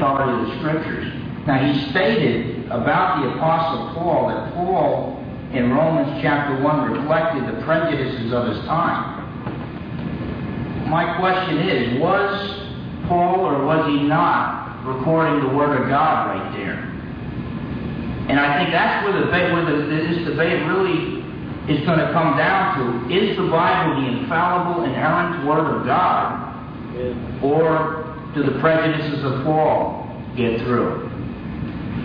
part of the scriptures. Now, he stated about the Apostle Paul that Paul, in Romans chapter 1, reflected the prejudices of his time. My question is, was Paul or was he not recording the Word of God right there? And I think that's where, the, where the, this debate really is going to come down to. Is the Bible the infallible, inerrant Word of God? Or do the prejudices of Paul get through?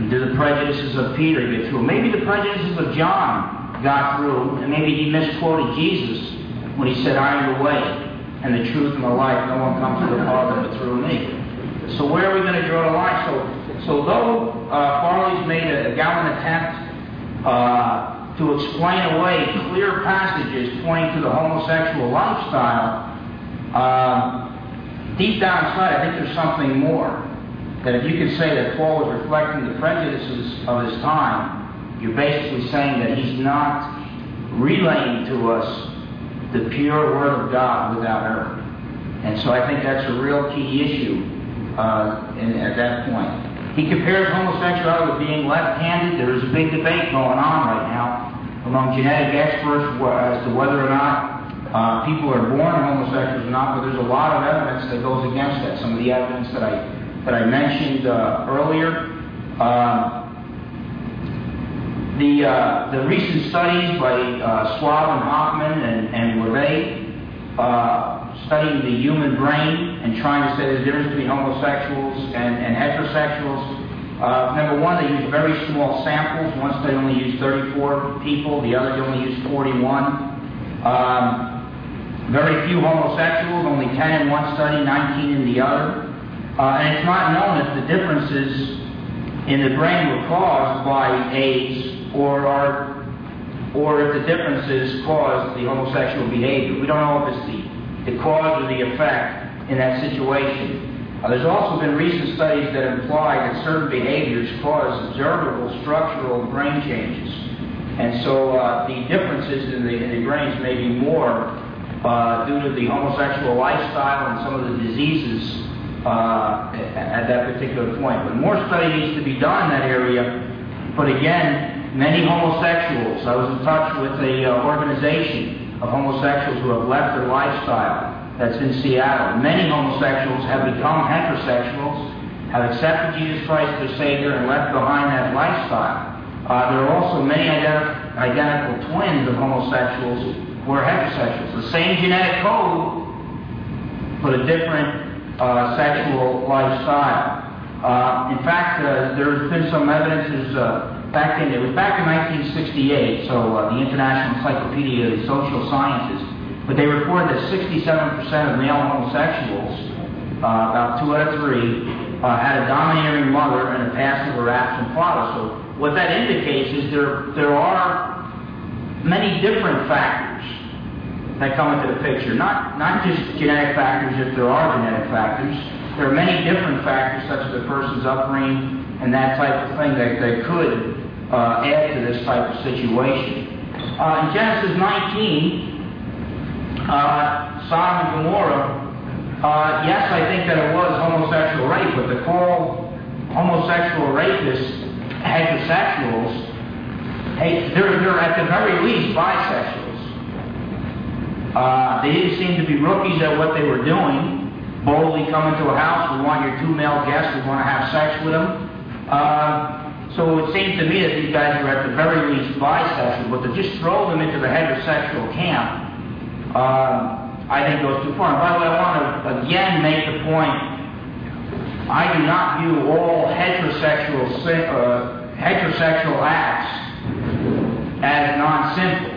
Do the prejudices of Peter get through? Maybe the prejudices of John got through, and maybe he misquoted Jesus when he said, I am the way and the truth and the life. No one comes to the Father but through me. So where are we going to draw the line? So, so though uh, Farley's made a, gallant attempt uh, to explain away clear passages pointing to the homosexual lifestyle, uh, deep down inside, I think there's something more. That if you could say that Paul was reflecting the prejudices of his time, you're basically saying that he's not relaying to us the pure Word of God without error. And so I think that's a real key issue uh, in, at that point. He compares homosexuality with being left-handed. There is a big debate going on right now among genetic experts as to whether or not uh, people are born homosexuals or not, but there's a lot of evidence that goes against that. Some of the evidence that I that I mentioned uh, earlier. Uh, the, uh, the recent studies by uh, Schwab and Hofman and, and LeVay uh, studying the human brain and trying to say the difference between homosexuals and, and heterosexuals. Uh, number one, they used very small samples. One study only used 34 people, the other they only used 41. Um, very few homosexuals, only 10 in one study, 19 in the other. Uh, and it's not known if the differences in the brain were caused by AIDS or are, or if the differences caused the homosexual behavior. We don't know if it's the, the cause or the effect in that situation. Uh, there's also been recent studies that imply that certain behaviors cause observable structural brain changes. And so uh, the differences in the, in the brains may be more uh, due to the homosexual lifestyle and some of the diseases uh, at that particular point. But more study needs to be done in that area. But again, many homosexuals, I was in touch with an uh, organization of homosexuals who have left their lifestyle that's in Seattle. Many homosexuals have become heterosexuals, have accepted Jesus Christ as Savior, and left behind that lifestyle. Uh, there are also many ident- identical twins of homosexuals who are heterosexuals. The same genetic code, but a different uh, sexual lifestyle. Uh, in fact, uh, there's been some evidence. Uh, back in it was back in 1968. So uh, the International Encyclopedia of Social Sciences, but they reported that 67% of male homosexuals, uh, about two out of three, had a domineering mother and a passive or absent father. So what that indicates is there there are many different factors that come into the picture. Not, not just genetic factors, if there are genetic factors. There are many different factors, such as a person's upbringing and that type of thing, that, that could uh, add to this type of situation. Uh, in Genesis 19, uh, Sodom and Gomorrah, uh, yes, I think that it was homosexual rape, but the call homosexual rapists heterosexuals, hey, they're, they're at the very least bisexual. Uh, they didn't seem to be rookies at what they were doing. Boldly come into a house, we want your two male guests, we want to have sex with them. Uh, so it seems to me that these guys were at the very least bisexual, but to just throw them into the heterosexual camp, uh, I think goes too far. And by the way, I want to again make the point, I do not view all heterosexual, uh, heterosexual acts as non-sinful.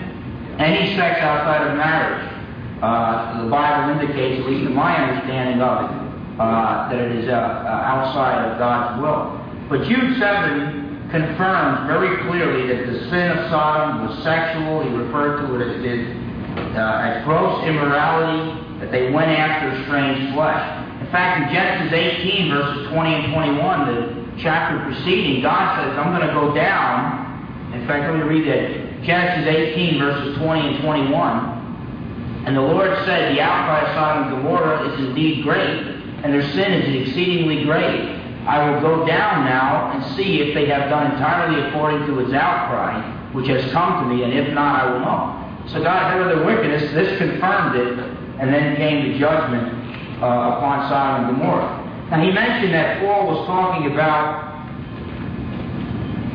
Any sex outside of marriage uh, the Bible indicates, at least in my understanding of it, uh, that it is uh, uh, outside of God's will. But Jude 7 confirms very clearly that the sin of Sodom was sexual. He referred to it as, uh, as gross immorality, that they went after strange flesh. In fact, in Genesis 18, verses 20 and 21, the chapter preceding, God says, I'm going to go down. In fact, let me read that. Genesis 18, verses 20 and 21. And the Lord said, The outcry of Sodom and Gomorrah is indeed great, and their sin is exceedingly great. I will go down now and see if they have done entirely according to its outcry, which has come to me, and if not, I will know. So God heard their wickedness. This confirmed it, and then came the judgment uh, upon Sodom and Gomorrah. Now, he mentioned that Paul was talking about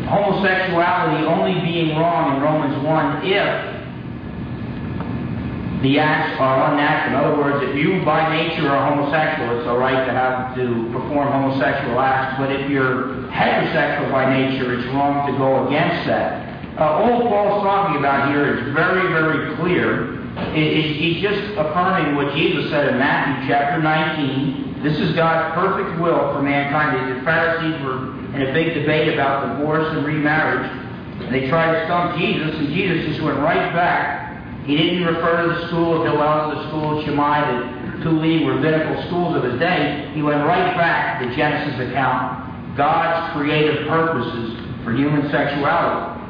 homosexuality only being wrong in Romans 1 if the acts are unnatural. In other words, if you by nature are homosexual, it's all right to have to perform homosexual acts. But if you're heterosexual by nature, it's wrong to go against that. Uh, all Paul's talking about here is very, very clear. It, it, he's just affirming what Jesus said in Matthew chapter 19. This is God's perfect will for mankind. The Pharisees were in a big debate about divorce and remarriage. And they tried to stump Jesus, and Jesus just went right back he didn't refer to the school of Hillel, the school of Shammai, the two leading rabbinical schools of his day. He went right back to the Genesis account, God's creative purposes for human sexuality.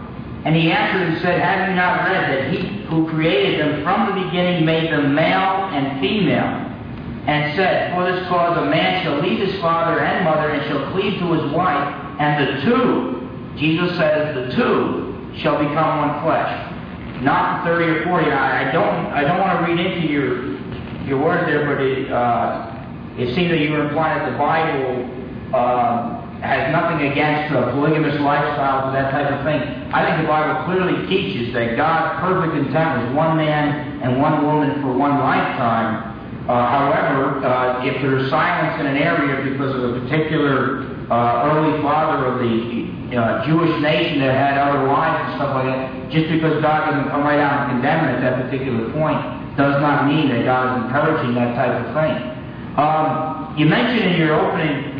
And he answered and said, Have you not read that he who created them from the beginning made them male and female? And said, For this cause a man shall leave his father and mother and shall cleave to his wife, and the two, Jesus says, the two shall become one flesh not 30 or 40. I, I don't I don't want to read into your your word there, but it uh, it seems that you were implying that the Bible uh, has nothing against uh, polygamous lifestyles and that type of thing. I think the Bible clearly teaches that God's perfect intent was one man and one woman for one lifetime. Uh, however, uh, if there's silence in an area because of a particular uh, early father of the Jewish nation that had other wives and stuff like that, just because God doesn't come right out and condemn it at that particular point, does not mean that God is encouraging that type of thing. Um, you mentioned in your opening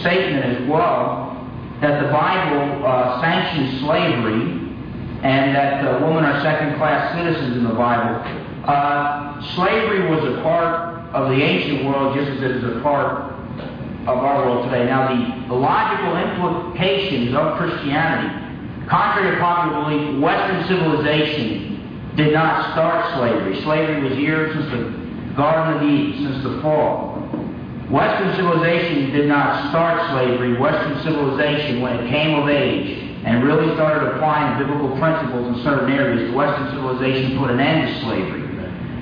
statement as well that the Bible uh, sanctions slavery and that uh, women are second-class citizens in the Bible. Uh, slavery was a part of the ancient world just as it is a part of our world today. Now, the, the logical implications of Christianity, contrary to popular belief, Western civilization did not start slavery. Slavery was here since the Garden of Eden, since the fall. Western civilization did not start slavery. Western civilization, when it came of age and really started applying biblical principles in certain areas, Western civilization put an end to slavery.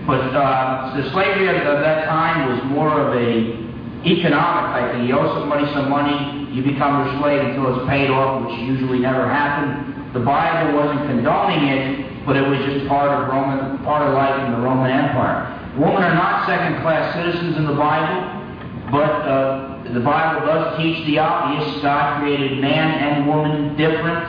But uh, the slavery of, of that time was more of a economic type thing. You owe somebody some money, you become their slave until it's paid off, which usually never happened. The Bible wasn't condoning it, but it was just part of Roman, part of life in the Roman Empire. Women are not second-class citizens in the Bible, but uh, the Bible does teach the obvious. God created man and woman different,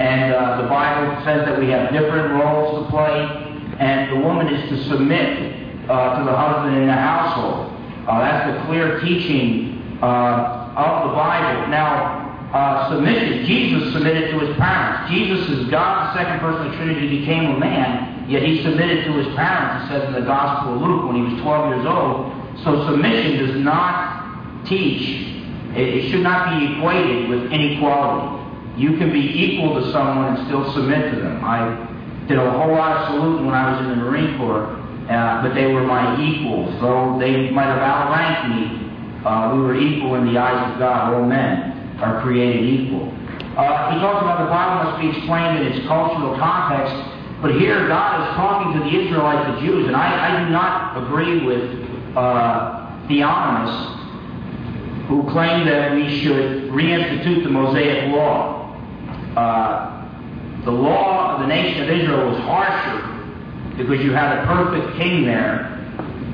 and uh, the Bible says that we have different roles to play, and the woman is to submit uh, to the husband in the household. Uh, that's the clear teaching uh, of the Bible. Now, uh, submission. Jesus submitted to his parents. Jesus is God, the second person of the Trinity, became a man, yet he submitted to his parents, it says in the Gospel of Luke, when he was 12 years old. So submission does not teach, it, it should not be equated with inequality. You can be equal to someone and still submit to them. I did a whole lot of saluting when I was in the Marine Corps, uh, but they were my equals. Though they might have outranked me, uh, we were equal in the eyes of God. All men are created equal. Uh, he talks about the Bible must be explained in its cultural context, but here God is talking to the Israelites, the Jews, and I, I do not agree with uh, theonomists who claim that we should reinstitute the Mosaic law. Uh, the law of the nation of Israel was harsher because you had a perfect king there,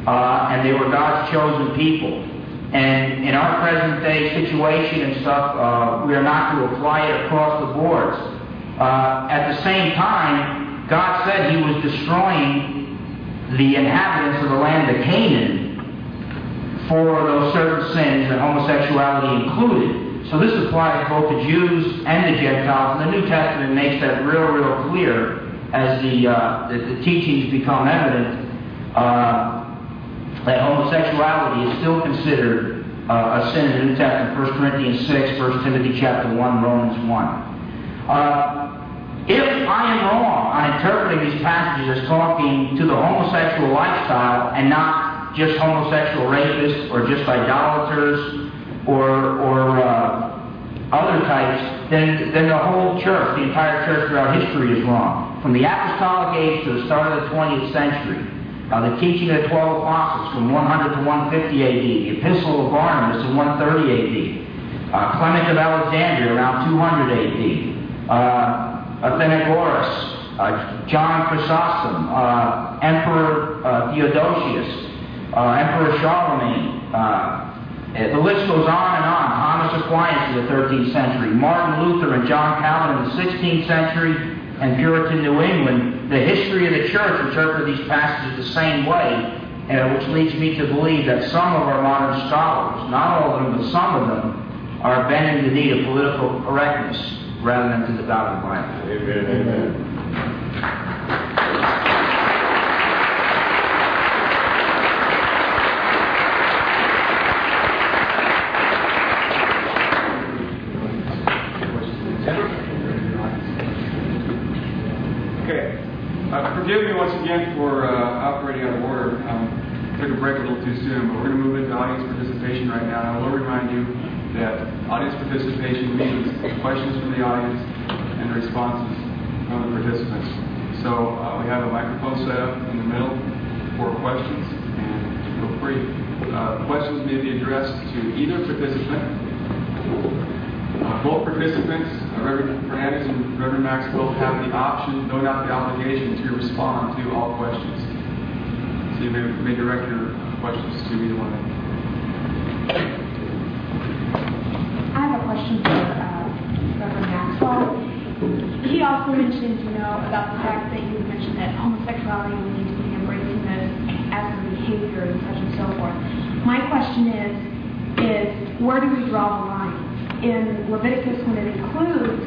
uh, and they were God's chosen people. And in our present day situation and stuff, uh, we are not to apply it across the boards. Uh, at the same time, God said He was destroying the inhabitants of the land of Canaan for those certain sins, and homosexuality included. So this applies both to Jews and the Gentiles. And the New Testament makes that real, real clear as the, uh, the, the, teachings become evident, uh, that homosexuality is still considered uh, a sin in the New Testament, 1 Corinthians 6, 1 Timothy chapter 1, Romans 1. Uh, if I am wrong on interpreting these passages as talking to the homosexual lifestyle and not just homosexual rapists or just idolaters or, or uh, prototypes, then, then the whole church, the entire church throughout history is wrong. From the apostolic age to the start of the 20th century, uh, the teaching of the 12 apostles from 100 to 150 AD, the epistle of Barnabas in 130 AD, uh, Clement of Alexandria around 200 AD, uh, Athenagoras, uh, John Chrysostom, uh, Emperor uh, Theodosius, uh, Emperor Charlemagne. The list goes on and on. Thomas Aquinas in the 13th century, Martin Luther and John Calvin in the 16th century, and Puritan New England. The history of the church interpreted these passages the same way, uh, which leads me to believe that some of our modern scholars, not all of them, but some of them, are bending the knee to political correctness rather than to the God of the Bible. Amen. Amen. forgive me once again for uh, operating out of order. Um, took a break a little too soon, but we're going to move into audience participation right now. And I will remind you that audience participation means questions from the audience and responses from the participants. So uh, we have a microphone set up in the middle for questions, and feel free. Uh, questions may be addressed to either participant. Uh, both participants Reverend Fernandes and Reverend Maxwell have the option, though not the obligation, to respond to all questions. So you may, may direct your questions to either one of them. I have a question for uh, Reverend Maxwell. He also mentioned, you know, about the fact that you mentioned that homosexuality we need to be embracing this as a behavior and such and so forth. My question is, is where do we draw the line? In Leviticus, when it includes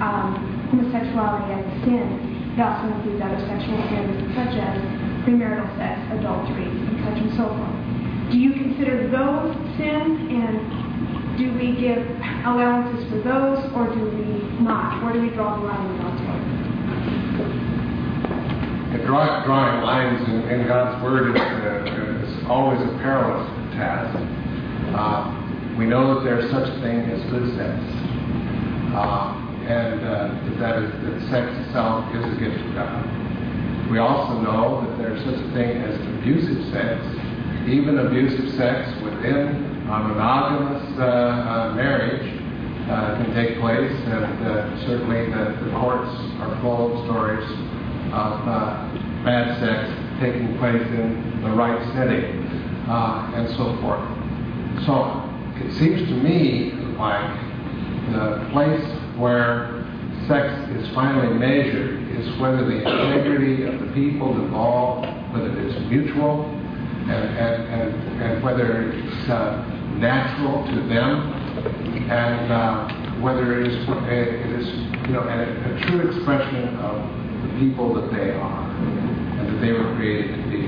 um, homosexuality as a sin, it also includes other sexual sins such as premarital sex, adultery, and such and so forth. Do you consider those sins, and do we give allowances for those, or do we not? Where do we draw the line in God's Word? Draw, drawing lines in, in, God's Word is, uh, is always a perilous task. Uh, we know that there's such a thing as good sex. Uh, and uh, that, is, that sex itself is a gift of God. We also know that there's such a thing as abusive sex. Even abusive sex within a monogamous uh, uh marriage uh, can take place, and uh, certainly the, the, courts are full of stories of bad sex taking place in the right setting, and so forth. So it seems to me like the place where sex is finally measured is whether the integrity of the people involved, whether it is mutual, and, and, and, and whether it's uh, natural to them, and uh, whether it is, it is you know, a, a, true expression of the people that they are and that they were created to be.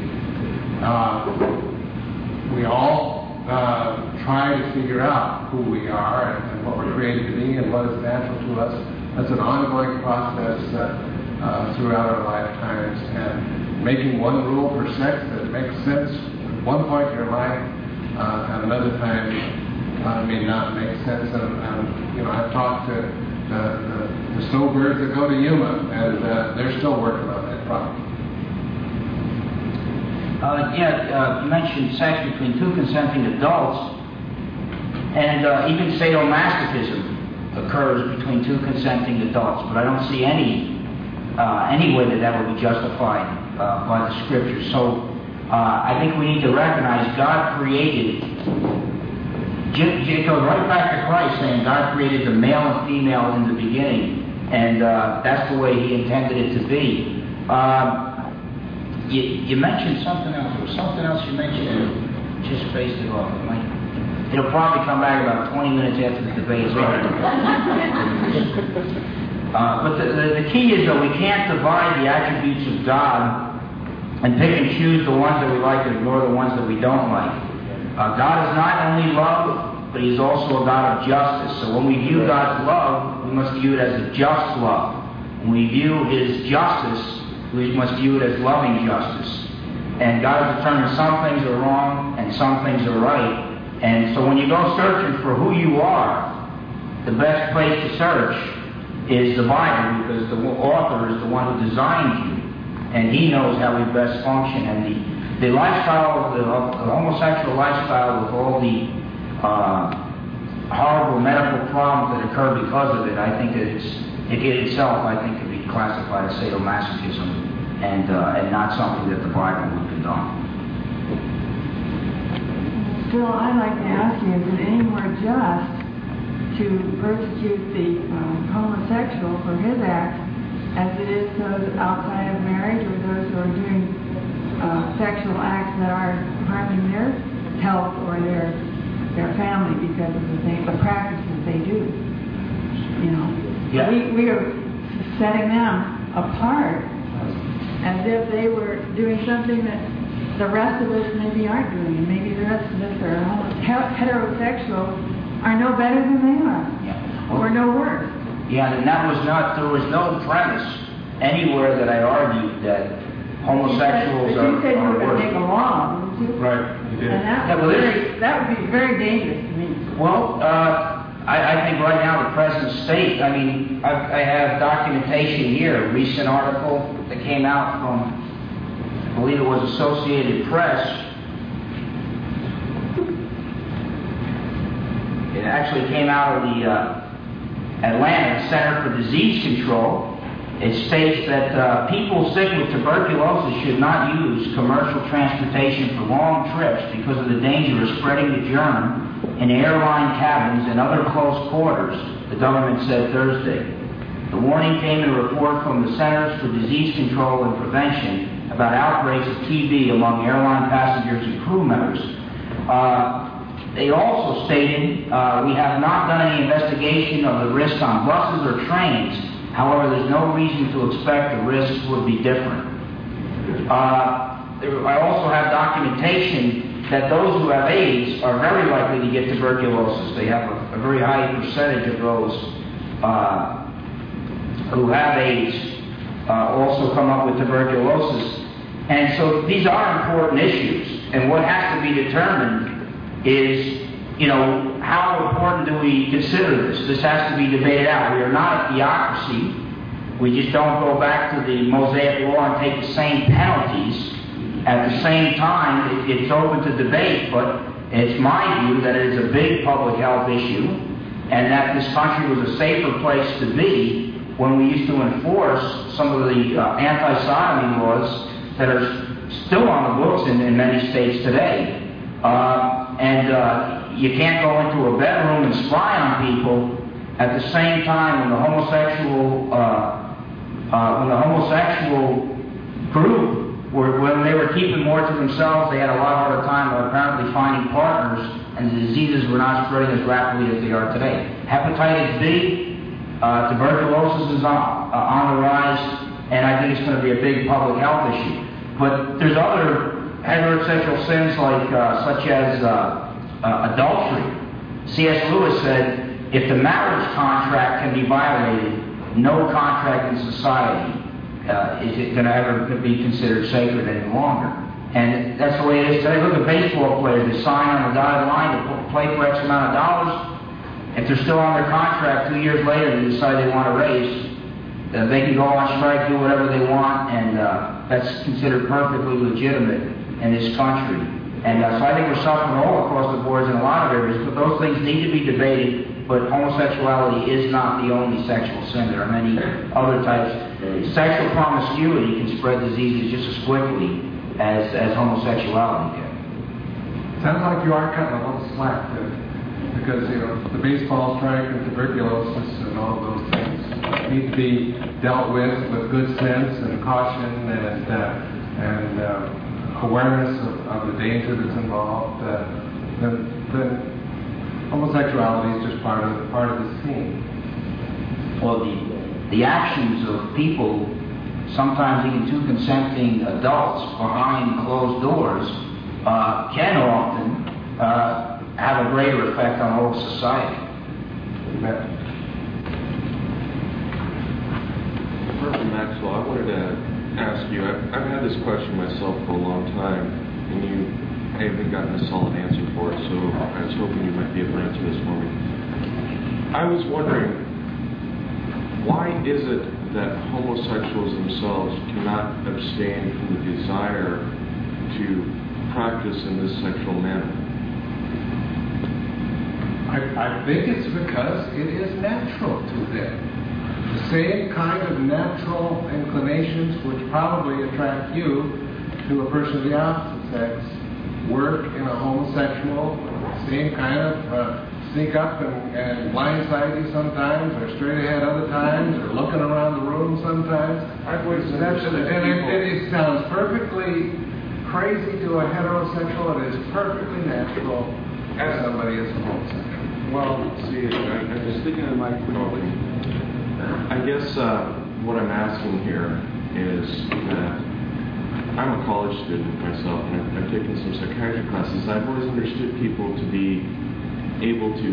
Uh, we all uh, try to figure out who we are and, and, what we're created to be and what is natural to us. That's an ongoing process uh, uh, throughout our lifetimes. And making one rule for sex that makes sense at one point in your life, uh, at another time uh, may not make sense. And, and, you know, I've talked to the, the, the snowbirds that go to Yuma, and uh, they're still working on that problem. Uh, yeah, uh, mentioned sex between two consenting adults, and uh, even sadomasochism occurs between two consenting adults. But I don't see any uh, any way that that would be justified uh, by the scriptures. So uh, I think we need to recognize God created. It goes right back to Christ saying God created the male and female in the beginning, and that's the way He intended it to be. Um, you, you mentioned something else. There was something else you mentioned and just spaced it off. It might, it'll probably come back about 20 minutes after the debate is over. uh, but the, the, the key is that we can't divide the attributes of God and pick and choose the ones that we like and ignore the ones that we don't like. Uh, God is not only love, but He's also a God of justice. So when we view God's love, we must view it as a just love. When we view His justice, we must view it as loving justice. And God has determined some things are wrong and some things are right. And so when you go searching for who you are, the best place to search is the Bible because the author is the one who designed you, and he knows how we best function. And the, the lifestyle, the, the homosexual lifestyle, with all the uh, horrible medical problems that occur because of it, I think it's it itself, I think, could be classified as sadomasochism and uh, and not something that the Bible would condone. Still, I'd like to ask you, is it any more just to persecute the um, homosexual for his act as it is those outside of marriage or those who are doing uh, sexual acts that are harming their health or their their family because of the thing, the practices they do? You know, Yeah. we we are setting them apart as if they were doing something that the rest of us maybe aren't doing, and maybe the rest of us are homo- heterosexual are no better than they are, Yeah. or no worse. Yeah, and that was not, there was no premise anywhere that I argued that homosexuals But you are, said you were are going to make a law, didn't you? Right, you did. And that Yeah, would, well, be very, that would be very dangerous to me. Well, uh, I, I think right now the present state, I mean, I, I have documentation here, a recent article that came out from, I believe it was Associated Press. It actually came out of the uh, Atlanta Center for Disease Control. It states that uh, people sick with tuberculosis should not use commercial transportation for long trips because of the danger of spreading the germ in airline cabins and other close quarters, the government said Thursday. The warning came in a report from the Centers for Disease Control and Prevention about outbreaks of TB among airline passengers and crew members. Uh, they also stated, uh, we have not done any investigation of the risk on buses or trains. However, there's no reason to expect the risks would be different. Uh, I also have documentation that those who have AIDS are very likely to get tuberculosis. They have a, a very high percentage of those uh, who have AIDS uh, also come up with tuberculosis. And so these are important issues. And what has to be determined is, you know, how important do we consider this? This has to be debated out. We are not a theocracy. We just don't go back to the Mosaic Law and take the same penalties. At the same time, it, it's open to debate, but it's my view that it is a big public health issue and that this country was a safer place to be when we used to enforce some of the uh, anti-sodomy laws that are still on the books in, in many states today. Uh, and uh, you can't go into a bedroom and spy on people at the same time when the homosexual uh, uh, when the homosexual group were when they were keeping more to themselves, they had a lot harder time of apparently finding partners, and the diseases were not spreading as rapidly as they are today. Hepatitis B, uh, tuberculosis is on, uh, on the rise, and I think it's going to be a big public health issue. But there's other heterosexual sins like uh, such as uh, uh, adultery. C.S. Lewis said, if the marriage contract can be violated, no contract in society uh, is it going to ever be considered sacred any longer. And that's the way it is today. Look at baseball players. They sign on the dotted line to play for X amount of dollars. If they're still on their contract two years later they decide they want to raise, uh, they can go on strike, do whatever they want, and uh, that's considered perfectly legitimate in this country. And uh, so I think we're suffering all across the boards in a lot of areas, but those things need to be debated. But homosexuality is not the only sexual sin. There are many other types. Sexual promiscuity can spread diseases just as quickly as, as homosexuality can. Sounds like you are cutting a little slack there, because, you know, the baseball strike and tuberculosis and all of those things need to be dealt with with good sense and caution and, uh, and uh, awareness of, of the danger that's involved. Uh, then, then homosexuality is just part of, part of the scene. Well, the, the actions of people, sometimes even two consenting adults behind closed doors, uh, can often uh, have a greater effect on whole society. Reverend Maxwell, I wanted to ask you, I've, I've had this question myself for a long time, and you haven't gotten a solid answer for it, so I was hoping you might be able to answer this for me. I was wondering, why is it that homosexuals themselves cannot abstain from the desire to practice in this sexual manner? I, I think it's because it is natural to them. The same kind of natural inclinations which probably attract you to a person of the opposite sex work in a homosexual, same kind of uh, sneak up and, and blindside you sometimes, or straight ahead other times, or looking around the room sometimes. I've always That's, and it, it sounds perfectly crazy to a heterosexual. It is perfectly natural as somebody is homosexual. Well, see, I, I just Speaking of my quickly. I guess uh, what I'm asking here is that I'm a college student myself, and I've, I've taken some psychiatry classes. I've always understood people to be able to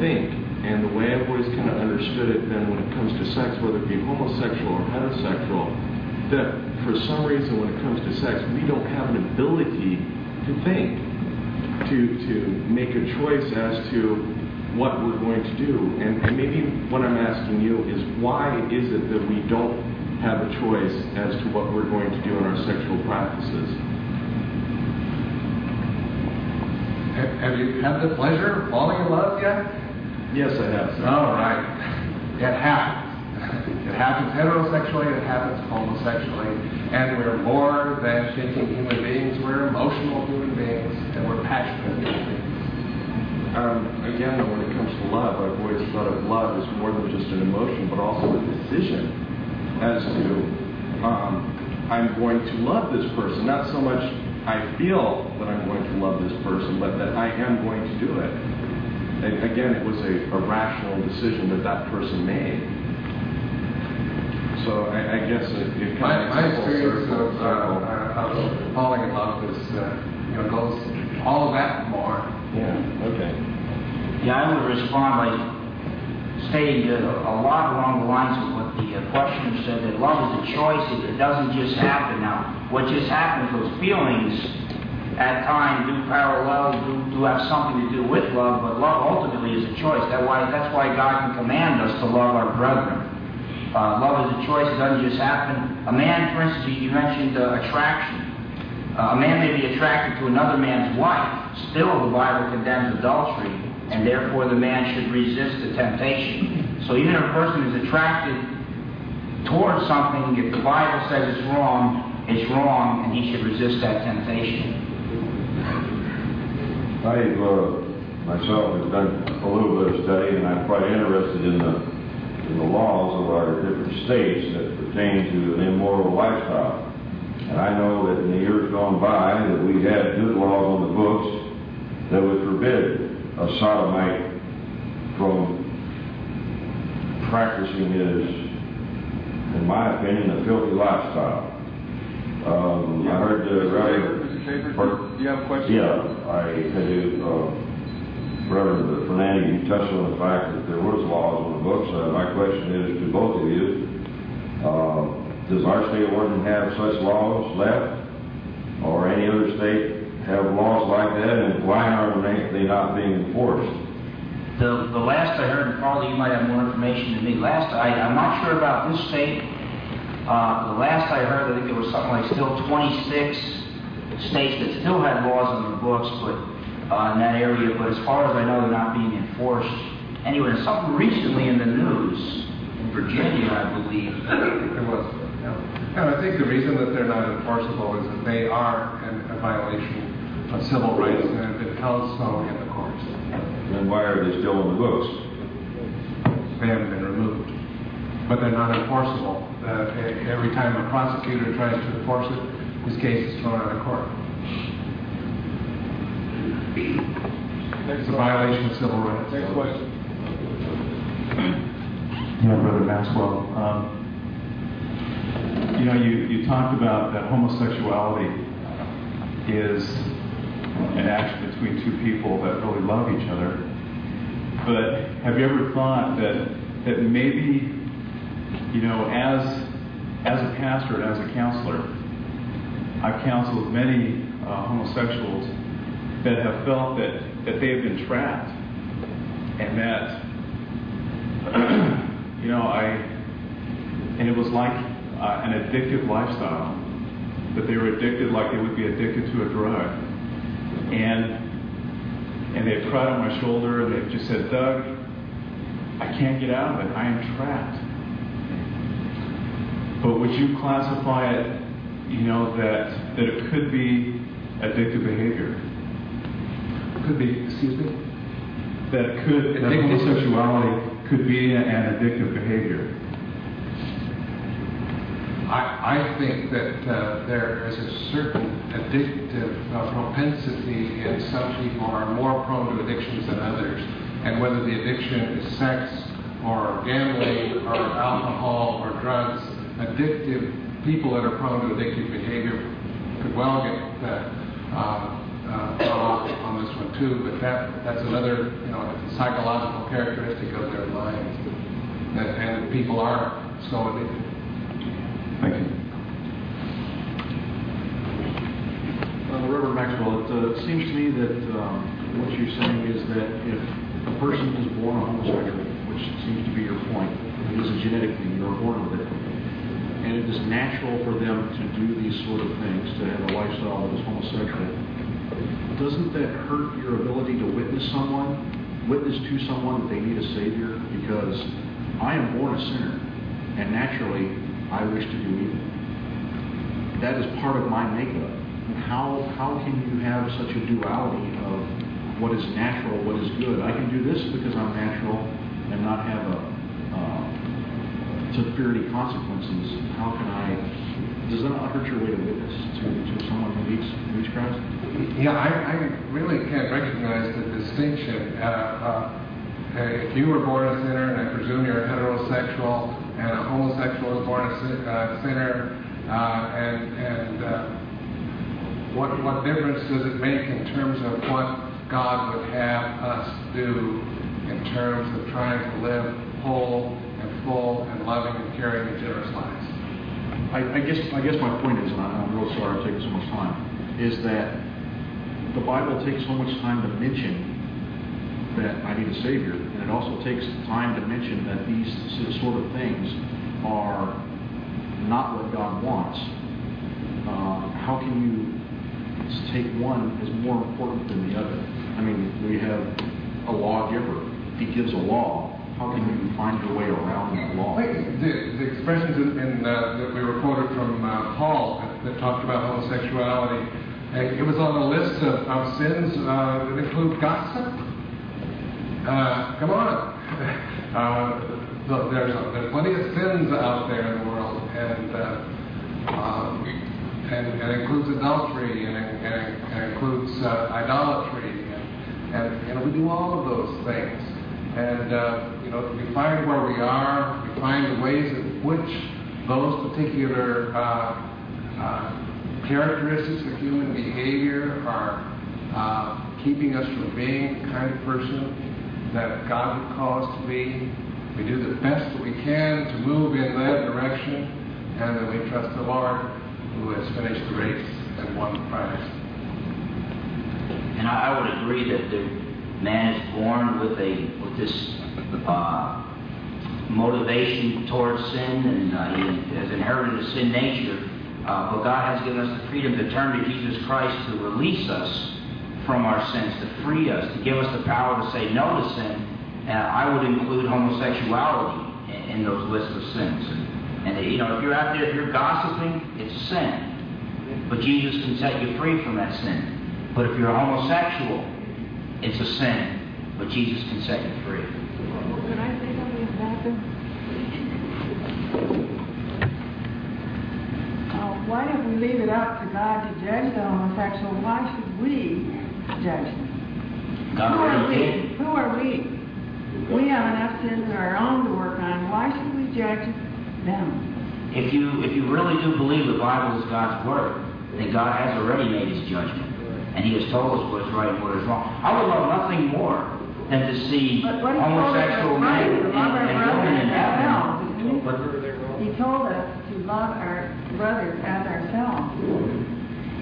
think, and the way I've always kind of understood it then when it comes to sex, whether it be homosexual or heterosexual, that for some reason when it comes to sex, we don't have an ability to think to to make a choice as to what we're going to do. And, and maybe what I'm asking you is why is it that we don't have a choice as to what we're going to do in our sexual practices? Have, have you had the pleasure of falling in love yet? Yes, I have. Sir. All right. It happens. It happens heterosexually, it happens homosexually, and we're more than thinking human beings. We're emotional human beings, and we're passionate human beings. Um, again, when it comes to love, I've always thought of love as more than just an emotion, but also a decision as to um, I'm going to love this person. Not so much I feel that I'm going to love this person, but that I am going to do it. And again, it was a, a rational decision that that person made. So I, I guess it, it kind my of makes a experience circle. of, uh, uh, of falling in love is, uh, you know, goes all of that and more. Yeah. Okay. Yeah, I would respond by stating that a lot along the lines of what the uh, questioner said, that love is a choice, it, it doesn't just happen. Now, what just happens, those feelings at times do parallel, do, do have something to do with love, but love ultimately is a choice. That why, that's why God can command us to love our brethren. Uh, love is a choice, it doesn't just happen. A man, for instance, you you mentioned uh, attraction. Uh, a man may be attracted to another man's wife. Still, the Bible condemns adultery, and therefore the man should resist the temptation. So even if a person is attracted towards something, if the Bible says it's wrong, it's wrong, and he should resist that temptation. I've, uh, myself have done a little bit of study, and I'm quite interested in the, in the laws of our different states that pertain to an immoral lifestyle. And I know that in the years gone by, that we had good laws on the books that would forbid a sodomite from practicing his, in my opinion, a filthy lifestyle. Um, I heard the Reverend... Schaefer, do you have a question? Yeah, I had to, uh, Reverend Fernandes, you touched on the fact that there was laws on the books. Uh, my question is to both of you, uh, does our state Oregon have such laws left? Or any other state have laws like that, and why are they not being enforced? The, the last I heard, and Carly, you might have more information than me. Last, I, I'm not sure about this state. Uh, the last I heard, I think there was something like still 26 states that still had laws on the books, but uh, in that area. But as far as I know, they're not being enforced. Anyway, something recently in the news in Virginia, I believe. There was, yeah. And I think the reason that they're not enforceable is that they are in a violation of civil rights and have been held so in the courts. And why are they still on the books? They haven't been removed. But they're not enforceable. Uh, every time a prosecutor tries to enforce it, his case is thrown out of court. It's a violation of civil rights. Next question. Yeah, Brother Maxwell. Um, you know, you, you talked about that homosexuality is an action between two people that really love each other. But have you ever thought that that maybe, you know, as as a pastor and as a counselor, I've counseled many uh, homosexuals that have felt that that they have been trapped and that you know, I, and it was like uh, an addictive lifestyle. That they were addicted like they would be addicted to a drug. And, and they cried on my shoulder and they just said, Doug, I can't get out of it. I am trapped. But would you classify it, you know, that, that it could be addictive behavior? Could be, excuse me? That it could, Addictive? homosexuality could be an addictive behavior? I, think that uh, there is a certain addictive uh, propensity and some people are more prone to addictions than others. And whether the addiction is sex or gambling or alcohol or drugs, addictive people that are prone to addictive behavior could well get uh, uh, uh, on this one too. But that, that's another, you know, psychological characteristic of their minds. And people are so addicted. Thank you. Reverend Maxwell, it uh, seems to me that um, what you're saying is that if a person is born a homosexual, which seems to be your point, it is a genetic thing, you're born with it, and it is natural for them to do these sort of things, to have a lifestyle that is homosexual, doesn't that hurt your ability to witness someone, witness to someone that they need a Savior? Because I am born a sinner, and naturally, I wish to do evil. That is part of my makeup. How, how can you have such a duality of what is natural, what is good? I can do this because I'm natural and not have uh, severity consequences. How can I? Does that not hurt your way to witness to, someone who meets Christ? Yeah, I, really can't recognize the distinction. Uh, uh, if you were born a sinner, and I presume you're a heterosexual, and a homosexual is born a uh, sinner, uh, and, and uh, what, what difference does it make in terms of what God would have us do in terms of trying to live whole and full and loving and caring and generous lives? I, I guess I guess my point is, and I'm real sorry I'm taking so much time, is that the Bible takes so much time to mention that I need a Savior, and it also takes time to mention that these sort of things are not what God wants. Uh, how can you take one as more important than the other? I mean, we have a lawgiver. He gives a law. How can you find your way around that law? The, the expressions in, in, uh, that we were quoted from uh, Paul that, that talked about homosexuality, uh, it was on a list of, of sins uh, that include gossip. Uh, come on. Uh, there's, there's plenty of sins out there in the world, and and, it includes adultery, and, it- and, and includes uh, idolatry, and, and we do all of those things. And uh, you know we find where we are, we find the ways in which those particular uh, uh, characteristics of human behavior are uh, keeping us from being the kind of person that God would call us to be. We do the best that we can to move in that direction, and then we trust the Lord who has finished the race and won the prize. And I, would agree that the man is born with a with this uh, motivation towards sin, and uh, he has inherited a sin nature. Uh, but God has given us the freedom to turn to Jesus Christ to release us from our sins, to free us, to give us the power to say no to sin. And I would include homosexuality in, in those lists of sins. And, you know, if you're out there, if you're gossiping, it's a sin. But Jesus can set you free from that sin. But if you're a homosexual, it's a sin. But Jesus can set you free. Can I say something about? Uh, why don't we leave it up to God to judge the homosexual? Why should we judge them? God Who are we? Who are we? We have enough sins of our own to work on. Why should we judge them? If you if you really do believe the Bible is God's word, then God has already made His judgment, and He has told us what is right and what is wrong. I would love nothing more than to see But what he told homosexual was right, men to and, love our and women in heaven. didn't he? But He told us to love our brothers as ourselves.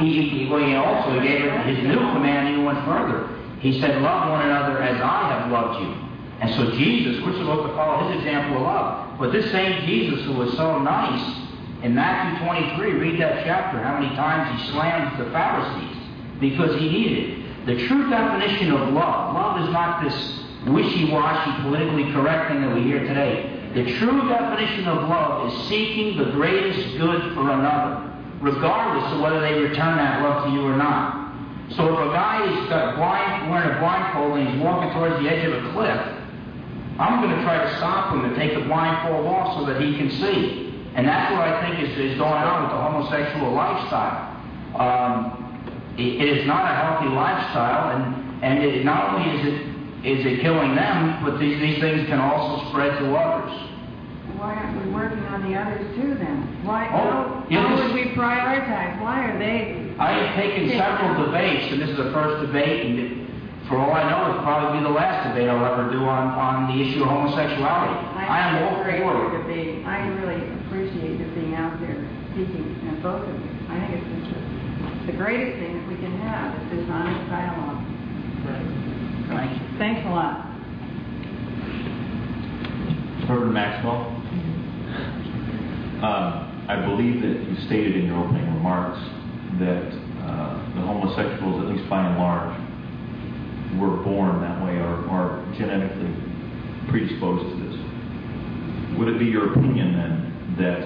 he, he well, he also gave his new command even went further. He said, "Love one another as I have loved you." And so Jesus, we're supposed to follow his example of love. But this same Jesus who was so nice, in Matthew 23, read that chapter, how many times he slams the Pharisees because he needed it. The true definition of love, love is not this wishy-washy, politically correct thing that we hear today. The true definition of love is seeking the greatest good for another, regardless of whether they return that love to you or not. So if a guy is got blind, wearing a blindfold and he's walking towards the edge of a cliff, I'm going to try to stop him and take the blindfold off so that he can see. And that's what I think is, is going on with the homosexual lifestyle. Um, it, it is not a healthy lifestyle, and, and it, not only is it, is it killing them, but these, these things can also spread to others. Why aren't we working on the others too then? Why, Oh, how, how would we prioritize? Why are they? I have taken several debates, and this is the first debate, and for all I know, it'll probably be the last debate I'll ever do on, on the issue of homosexuality. I am all great for for it. I really appreciate you being out there speaking, and both of you. I think it's just the, the greatest thing that we can have is this honest dialogue. Right. Thank you. Thanks a lot. Reverend Maxwell, uh, I believe that you stated in your opening remarks that uh, the homosexuals, at least by and large, were born that way or are genetically predisposed to this. Would it be your opinion then that,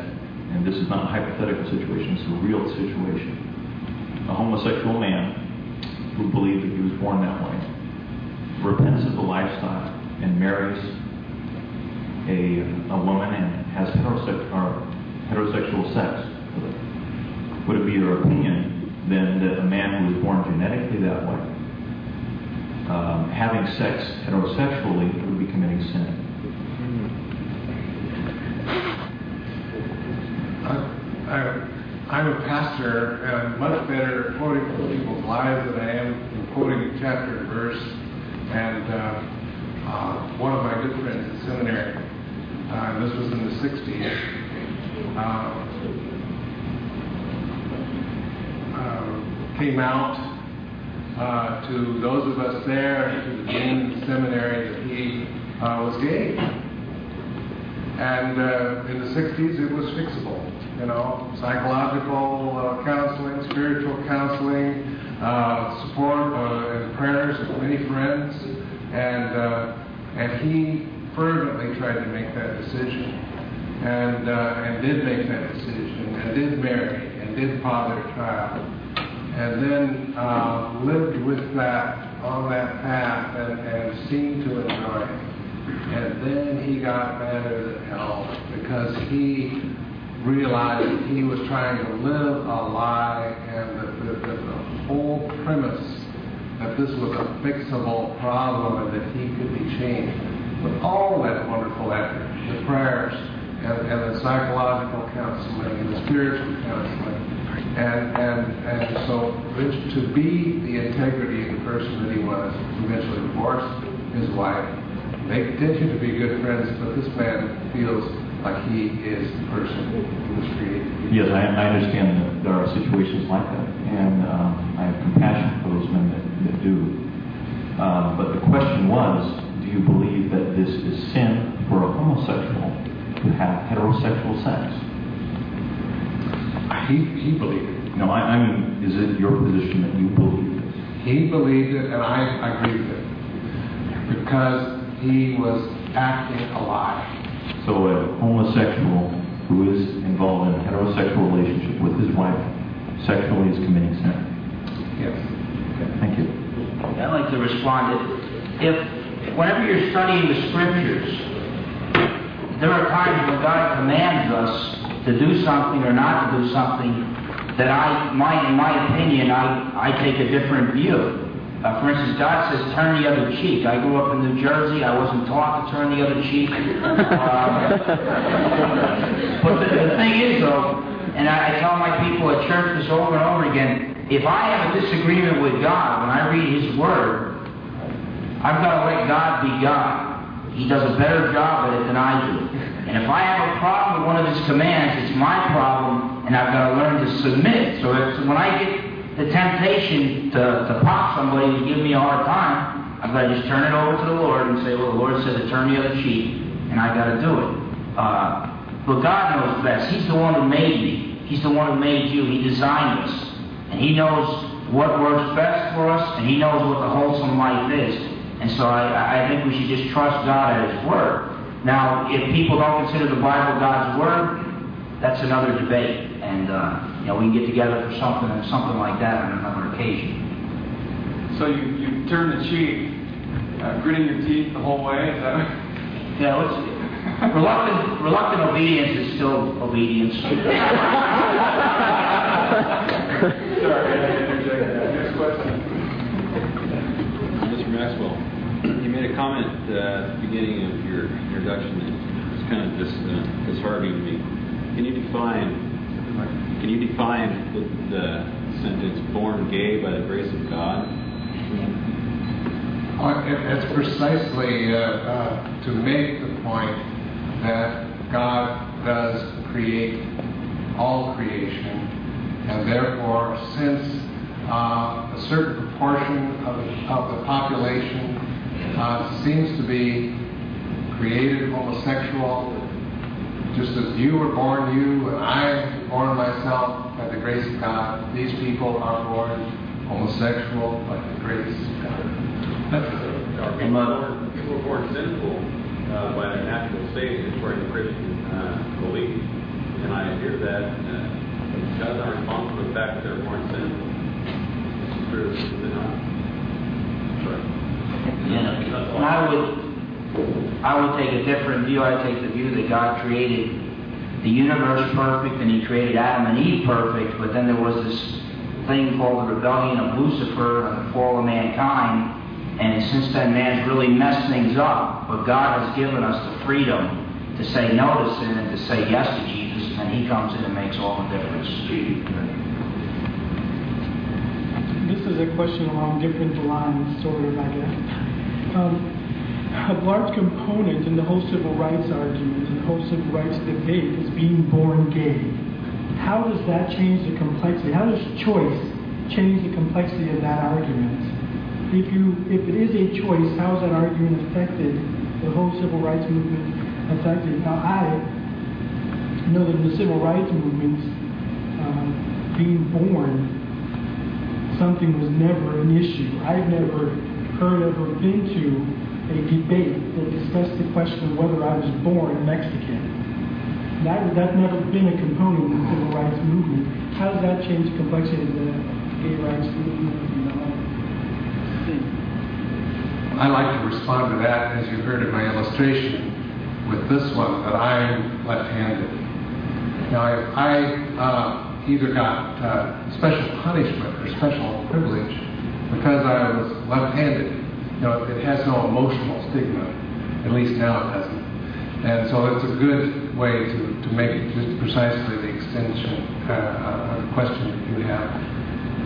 and this is not a hypothetical situation, it's a real situation, a homosexual man who believed that he was born that way repents of the lifestyle and marries a, a woman and has heterosex- heterosexual sex. Would it be your opinion then that a man who was born genetically that way, um, having sex heterosexually, would be committing sin? I, I'm a pastor, and I'm much better quoting people's lives than I am in quoting a chapter and verse. And uh, uh, one of my good friends at seminary, uh, this was in the 60s, uh, uh, came out uh, to those of us there and to the dean of the seminary that he uh, was gay. And uh, in the 60s, it was fixable. You know, psychological uh, counseling, spiritual counseling, uh, support uh, and prayers of many friends, and and he fervently tried to make that decision, and and did make that decision, and did marry, and did father a child, and then uh, lived with that on that path, and, and seemed to enjoy it. And then he got madder than hell because he realized he was trying to live a lie and that the, that the whole premise that this was a fixable problem and that he could be changed. With all that wonderful effort, the prayers and, and the psychological counseling and the spiritual counseling, and, and, and so to be the integrity of the person that he was, eventually divorced his wife, they continue to be good friends, but this man feels like he is the person who was created. Yes, I, I understand that there are situations like that, and um, I have compassion for those men that, that do. Um, but the question was, do you believe that this is sin for a homosexual to have heterosexual sex? He, he believed it. No, I, I mean, is it your position that you believe it? He believed it, and I agree with it. Because he was acting a lie. So a homosexual who is involved in a heterosexual relationship with his wife sexually is committing sin. Yes. Okay, thank you. I'd like to respond. If, whenever you're studying the scriptures, there are times when God commands us to do something or not to do something that I, my, in my opinion, I, I take a different view. Uh, for instance, God says, turn the other cheek. I grew up in New Jersey. I wasn't taught to turn the other cheek. Uh, but the, the thing is, though, and I, I tell my people at church this over and over again, if I have a disagreement with God when I read His Word, I've got to let God be God. He does a better job at it than I do. And if I have a problem with one of His commands, it's my problem, and I've got to learn to submit. So when I get the temptation to, to pop somebody to give me a hard time, I've got to just turn it over to the Lord and say, well, the Lord said to turn the other cheek, and I've got to do it. Uh, but God knows best. He's the one who made me. He's the one who made you. He designed us. And He knows what works best for us, and He knows what the wholesome life is. And so I, I think we should just trust God at His Word. Now, if people don't consider the Bible God's Word, that's another debate. And, uh, you know, we can get together for something something like that on another occasion. So you, you turn the cheek, uh, gritting your teeth the whole way? Is that Yeah, it's, reluctant, reluctant obedience is still obedience. Sorry, I interject that. Next question. Mr. Maxwell, you made a comment uh, at the beginning of your introduction that kind of dis, uh, disheartening to me. Can you define can you define the, the sentence "born gay by the grace of God"? Well, it- It's precisely uh, uh, to make the point that God does create all creation, and therefore, since uh, a certain proportion of, of the population uh, seems to be created homosexual, just as you were born you and I born myself by the grace of God, these people are born homosexual by the grace of God. That's- And, uh, People are born sinful uh, by their natural state, according to Christian uh, belief. And I hear that uh, God's not responsible for the fact that they're born sinful. Is true, is it not? Sorry. Yeah. And I would, I would take a different view. I take the view that God created the universe perfect and He created Adam and Eve perfect, but then there was this thing called the rebellion of Lucifer and the fall of mankind. And since then, man's really messed things up. But God has given us the freedom to say no to sin and to say yes to Jesus, and He comes in and makes all the difference. Is a question along different lines, sort of, I guess. Um, a large component in the whole civil rights argument and the whole civil rights debate is being born gay. How does that change the complexity? How does choice change the complexity of that argument? If you, if it is a choice, how has that argument affected the whole civil rights movement? Affected. Now, I know that in the civil rights movement, um, being born something was never an issue. I've never heard of or been to a debate that discussed the question of whether I was born Mexican. That, that's never been a component of the civil rights movement. How does that change the complexity of the gay rights movement? You know? I like to respond to that, as you heard in my illustration, with this one, that I'm left-handed. Now, I uh, either got uh, special punishment or special privilege because I was left-handed, you know, it has no emotional stigma. At least now it doesn't. And so it's a good way to, to make it just precisely the extension uh, the question that you have.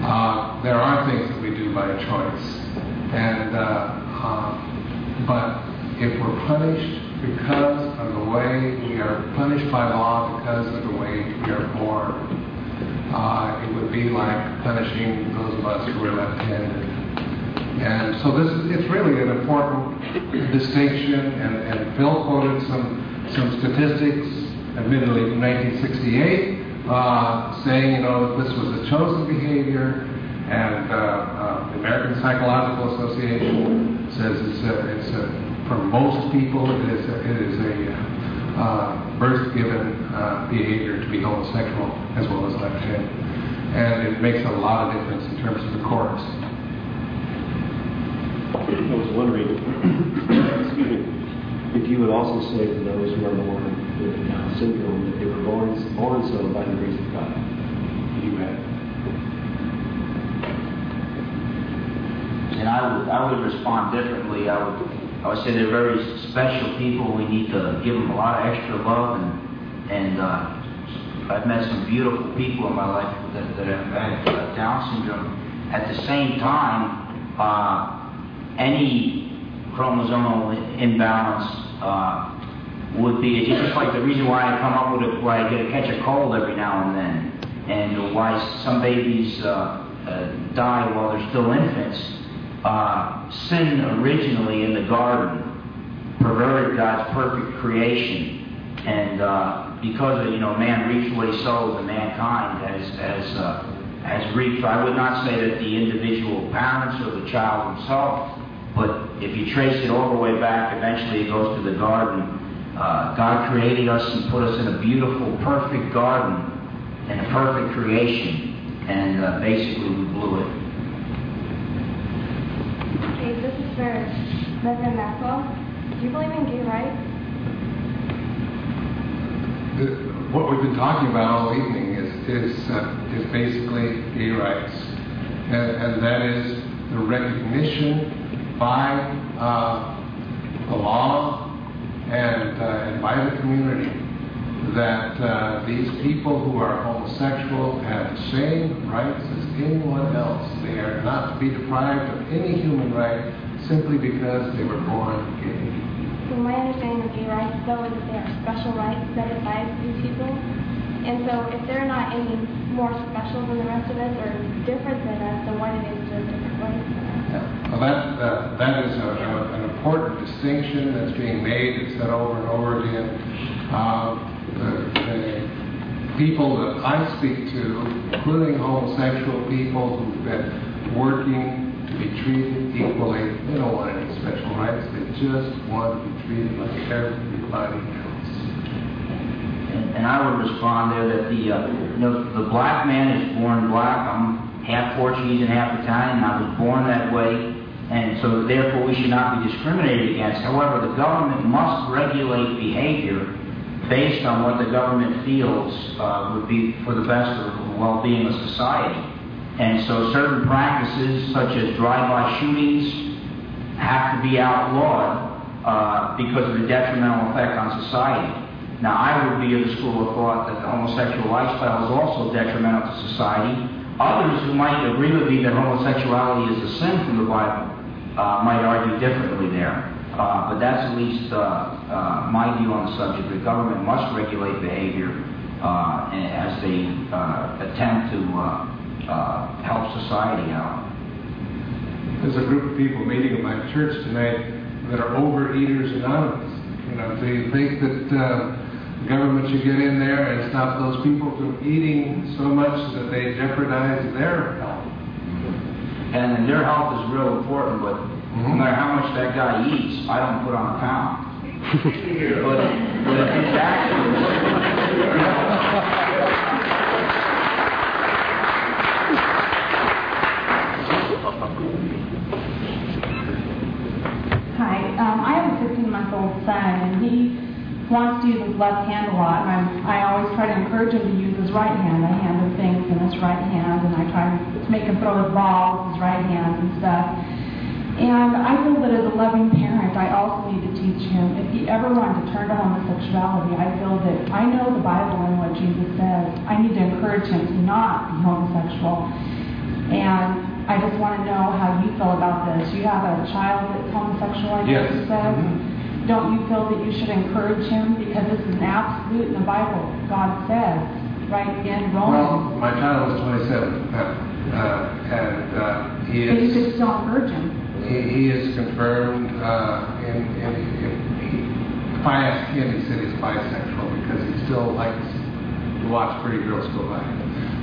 Uh, there are things that we do by choice. And, uh, uh, but if we're punished because of the way we are punished by law because of the way we are born, uh, it would be like punishing those of us who are left-handed. And so this it's really an important distinction, and, and Phil quoted some, some statistics, admittedly from 1968, uh, saying, you know, this was a chosen behavior, and uh, uh, the American Psychological Association says it's a, it's a, for most people it is a, it is a uh, birth-given uh, behavior to be homosexual as well as left-handed, and it makes a lot of difference in terms of the courts. I was wondering, excuse me, if you would also say to those who are born with Down syndrome that they were born, born so by the grace of God. You have. And I would, I would respond differently. I would, I would say they're very special people. We need to give them a lot of extra love, and and uh, I've met some beautiful people in my life that, that have had uh, Down syndrome. At the same time, uh, any chromosomal imbalance uh, would be it's just like the reason why I come up with it, why I get a catch a cold every now and then, and why some babies uh, die while they're still infants uh, sin originally in the garden perverted God's perfect creation, and uh, because of, you know man reaps what he sows, and mankind has has uh, has reaped. I would not say that the individual parents or the child himself, but if you trace it all the way back, eventually it goes to the garden. Uh, God created us and put us in a beautiful, perfect garden and a perfect creation, and uh, basically we blew it. For Reverend Maxwell. Do you believe in gay rights? What we've been talking about all evening is, is, uh, is basically gay rights. And, and that is the recognition by uh, the law and, uh, and by the community that uh, these people who are homosexual have the same rights as anyone else. They are not to be deprived of any human right simply because they were born gay. So my understanding of gay rights, though, is that they are special rights set aside for these people. And so if they're not any more special than the rest of us or different than us, then why do they deserve different rights than us? Well, that, uh, that is a, a- an important distinction that's being made. It's said over and over again. Uh, the, the people that I speak to, including homosexual people who've been working to be treated equally, they don't want any special rights. They just want to be treated like everybody else. And, and I would respond there that the, uh, you know, the black man is born black. I'm half Portuguese and half Italian, and I was born that way. And so therefore we should not be discriminated against. However, the government must regulate behavior based on what the government feels uh, would be for the best of the well-being of society. And so certain practices such as drive-by shootings have to be outlawed uh, because of the detrimental effect on society. Now, I would be of the school of thought that the homosexual lifestyle is also detrimental to society. Others who might agree with me that homosexuality is a sin from the Bible uh, might argue differently there. Uh, but that's at least uh, uh, my view on the subject. The government must regulate behavior uh, as they attempt to uh, help society out. There's a group of people meeting at my church tonight that are overeaters anonymous. You know, they think that uh, the government should get in there and stop those people from eating so much that they jeopardize their health. And their health is real important, but no matter how much that guy eats, I don't put on a pound. but, but if his Hi, um, I have a 15 month old son, and he wants to use his left hand a lot, and I'm, I always try to encourage him to use his right hand. I hand him things in his right hand, and I try to make him throw his ball with his right hand and stuff. And I feel that as a loving parent, I also need to teach him if he ever wanted to turn to homosexuality, I feel that I know the Bible and what Jesus says. I need to encourage him to not be homosexual. And I just want to know how you feel about this. You have a child that's homosexual, I guess Yes. you said. Mm-hmm. Don't you feel that you should encourage him because this is an absolute in the Bible? God says right in Romans. Well, my child is 27, uh, uh, and uh, he but you is still encourage him. he, he is confirmed uh, in, in, in he, if I ask him, he said he's bisexual because he still likes to watch pretty girls go by.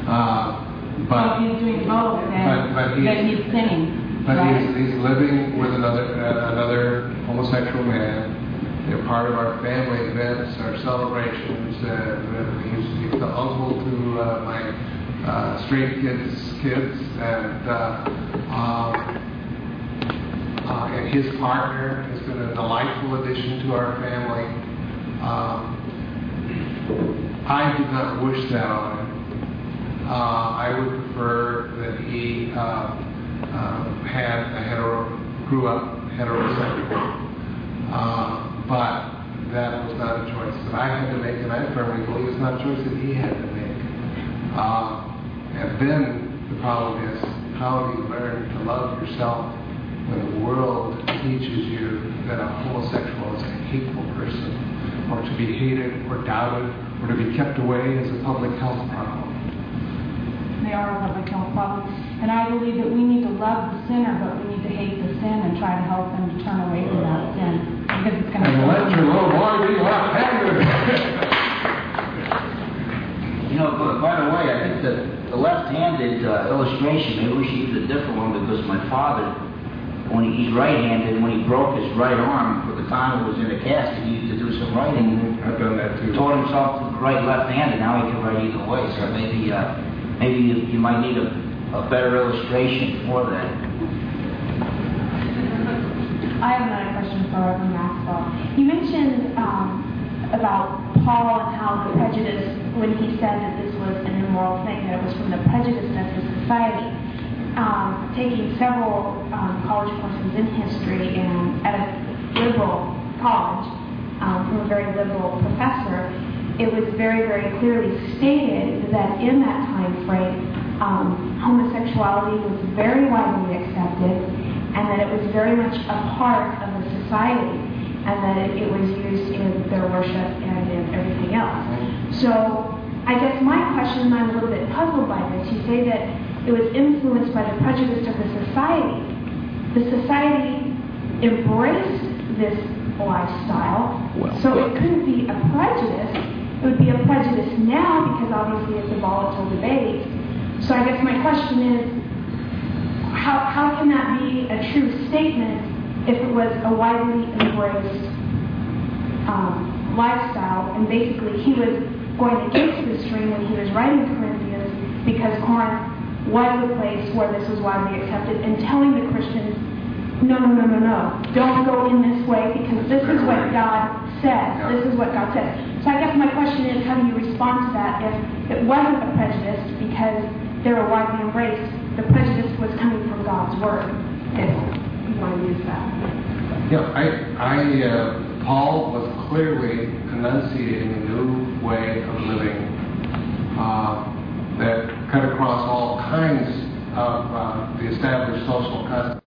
Uh, so but if he's doing both, then, but- but he- then he's sinning, But right? he's, he's living with another uh, another homosexual man. They're part of our family events, our celebrations. Uh, he's, he's the uncle to uh, my uh, straight kids, kids, and uh, um, uh, and his partner has been a delightful addition to our family. Um, I did not wish that on him. Uh, I would prefer that he uh, uh, had a hetero, grew up heterosexual. Uh, but that was not a choice that I had to make, and I firmly believe it's not a choice that he had to make. Uh, and then the problem is, how do you learn to love yourself when the world teaches you that a homosexual is a hateful person, or to be hated or doubted, or to be kept away as a public health problem? May they are a public health problem. And I believe that we need to love the sinner, but we need to hate the sin and try to help them to turn away from that sin. Because it's going to And let your little boy be left-handed. You know, but by the way, I think that the left-handed uh, illustration, maybe we should use a different one because my father, when he, he's right-handed, when he broke his right arm for the time it was in a cast, he used to do some writing. I've done that too. Taught himself to write left-handed. Now he can write either way. So maybe, uh, maybe you, you might need a, a better illustration for that. I have another question for Reverend Maxwell. You mentioned um, about Paul and how the prejudice, when he said that this was an immoral thing, that it was from the prejudice of the society. Um, taking several um, college courses in history and at a liberal college um, from a very liberal professor, it was very, very clearly stated that in that time frame, um, homosexuality was very widely accepted and that it was very much a part of the society and that it, it was used in their worship and in everything else. So I guess my question, and I'm a little bit puzzled by this, you say that it was influenced by the prejudice of the society. The society embraced this lifestyle, so it couldn't be a prejudice. It would be a prejudice now because obviously it's a volatile debate. So I guess my question is, how, how can that be a true statement if it was a widely embraced um, lifestyle and basically he was going against the stream when he was writing Corinthians because Corinth was a place where this was widely accepted and telling the Christians, no, no, no, no, no, don't go in this way because this is what God says. This is what God says. So I guess my question is, how do you respond to that if it wasn't a prejudice because they were widely embraced? The prejudice was coming from God's word. If you want to use that. Yeah, I, I, uh, Paul was clearly enunciating a new way of living uh, that cut across all kinds of uh, the established social customs.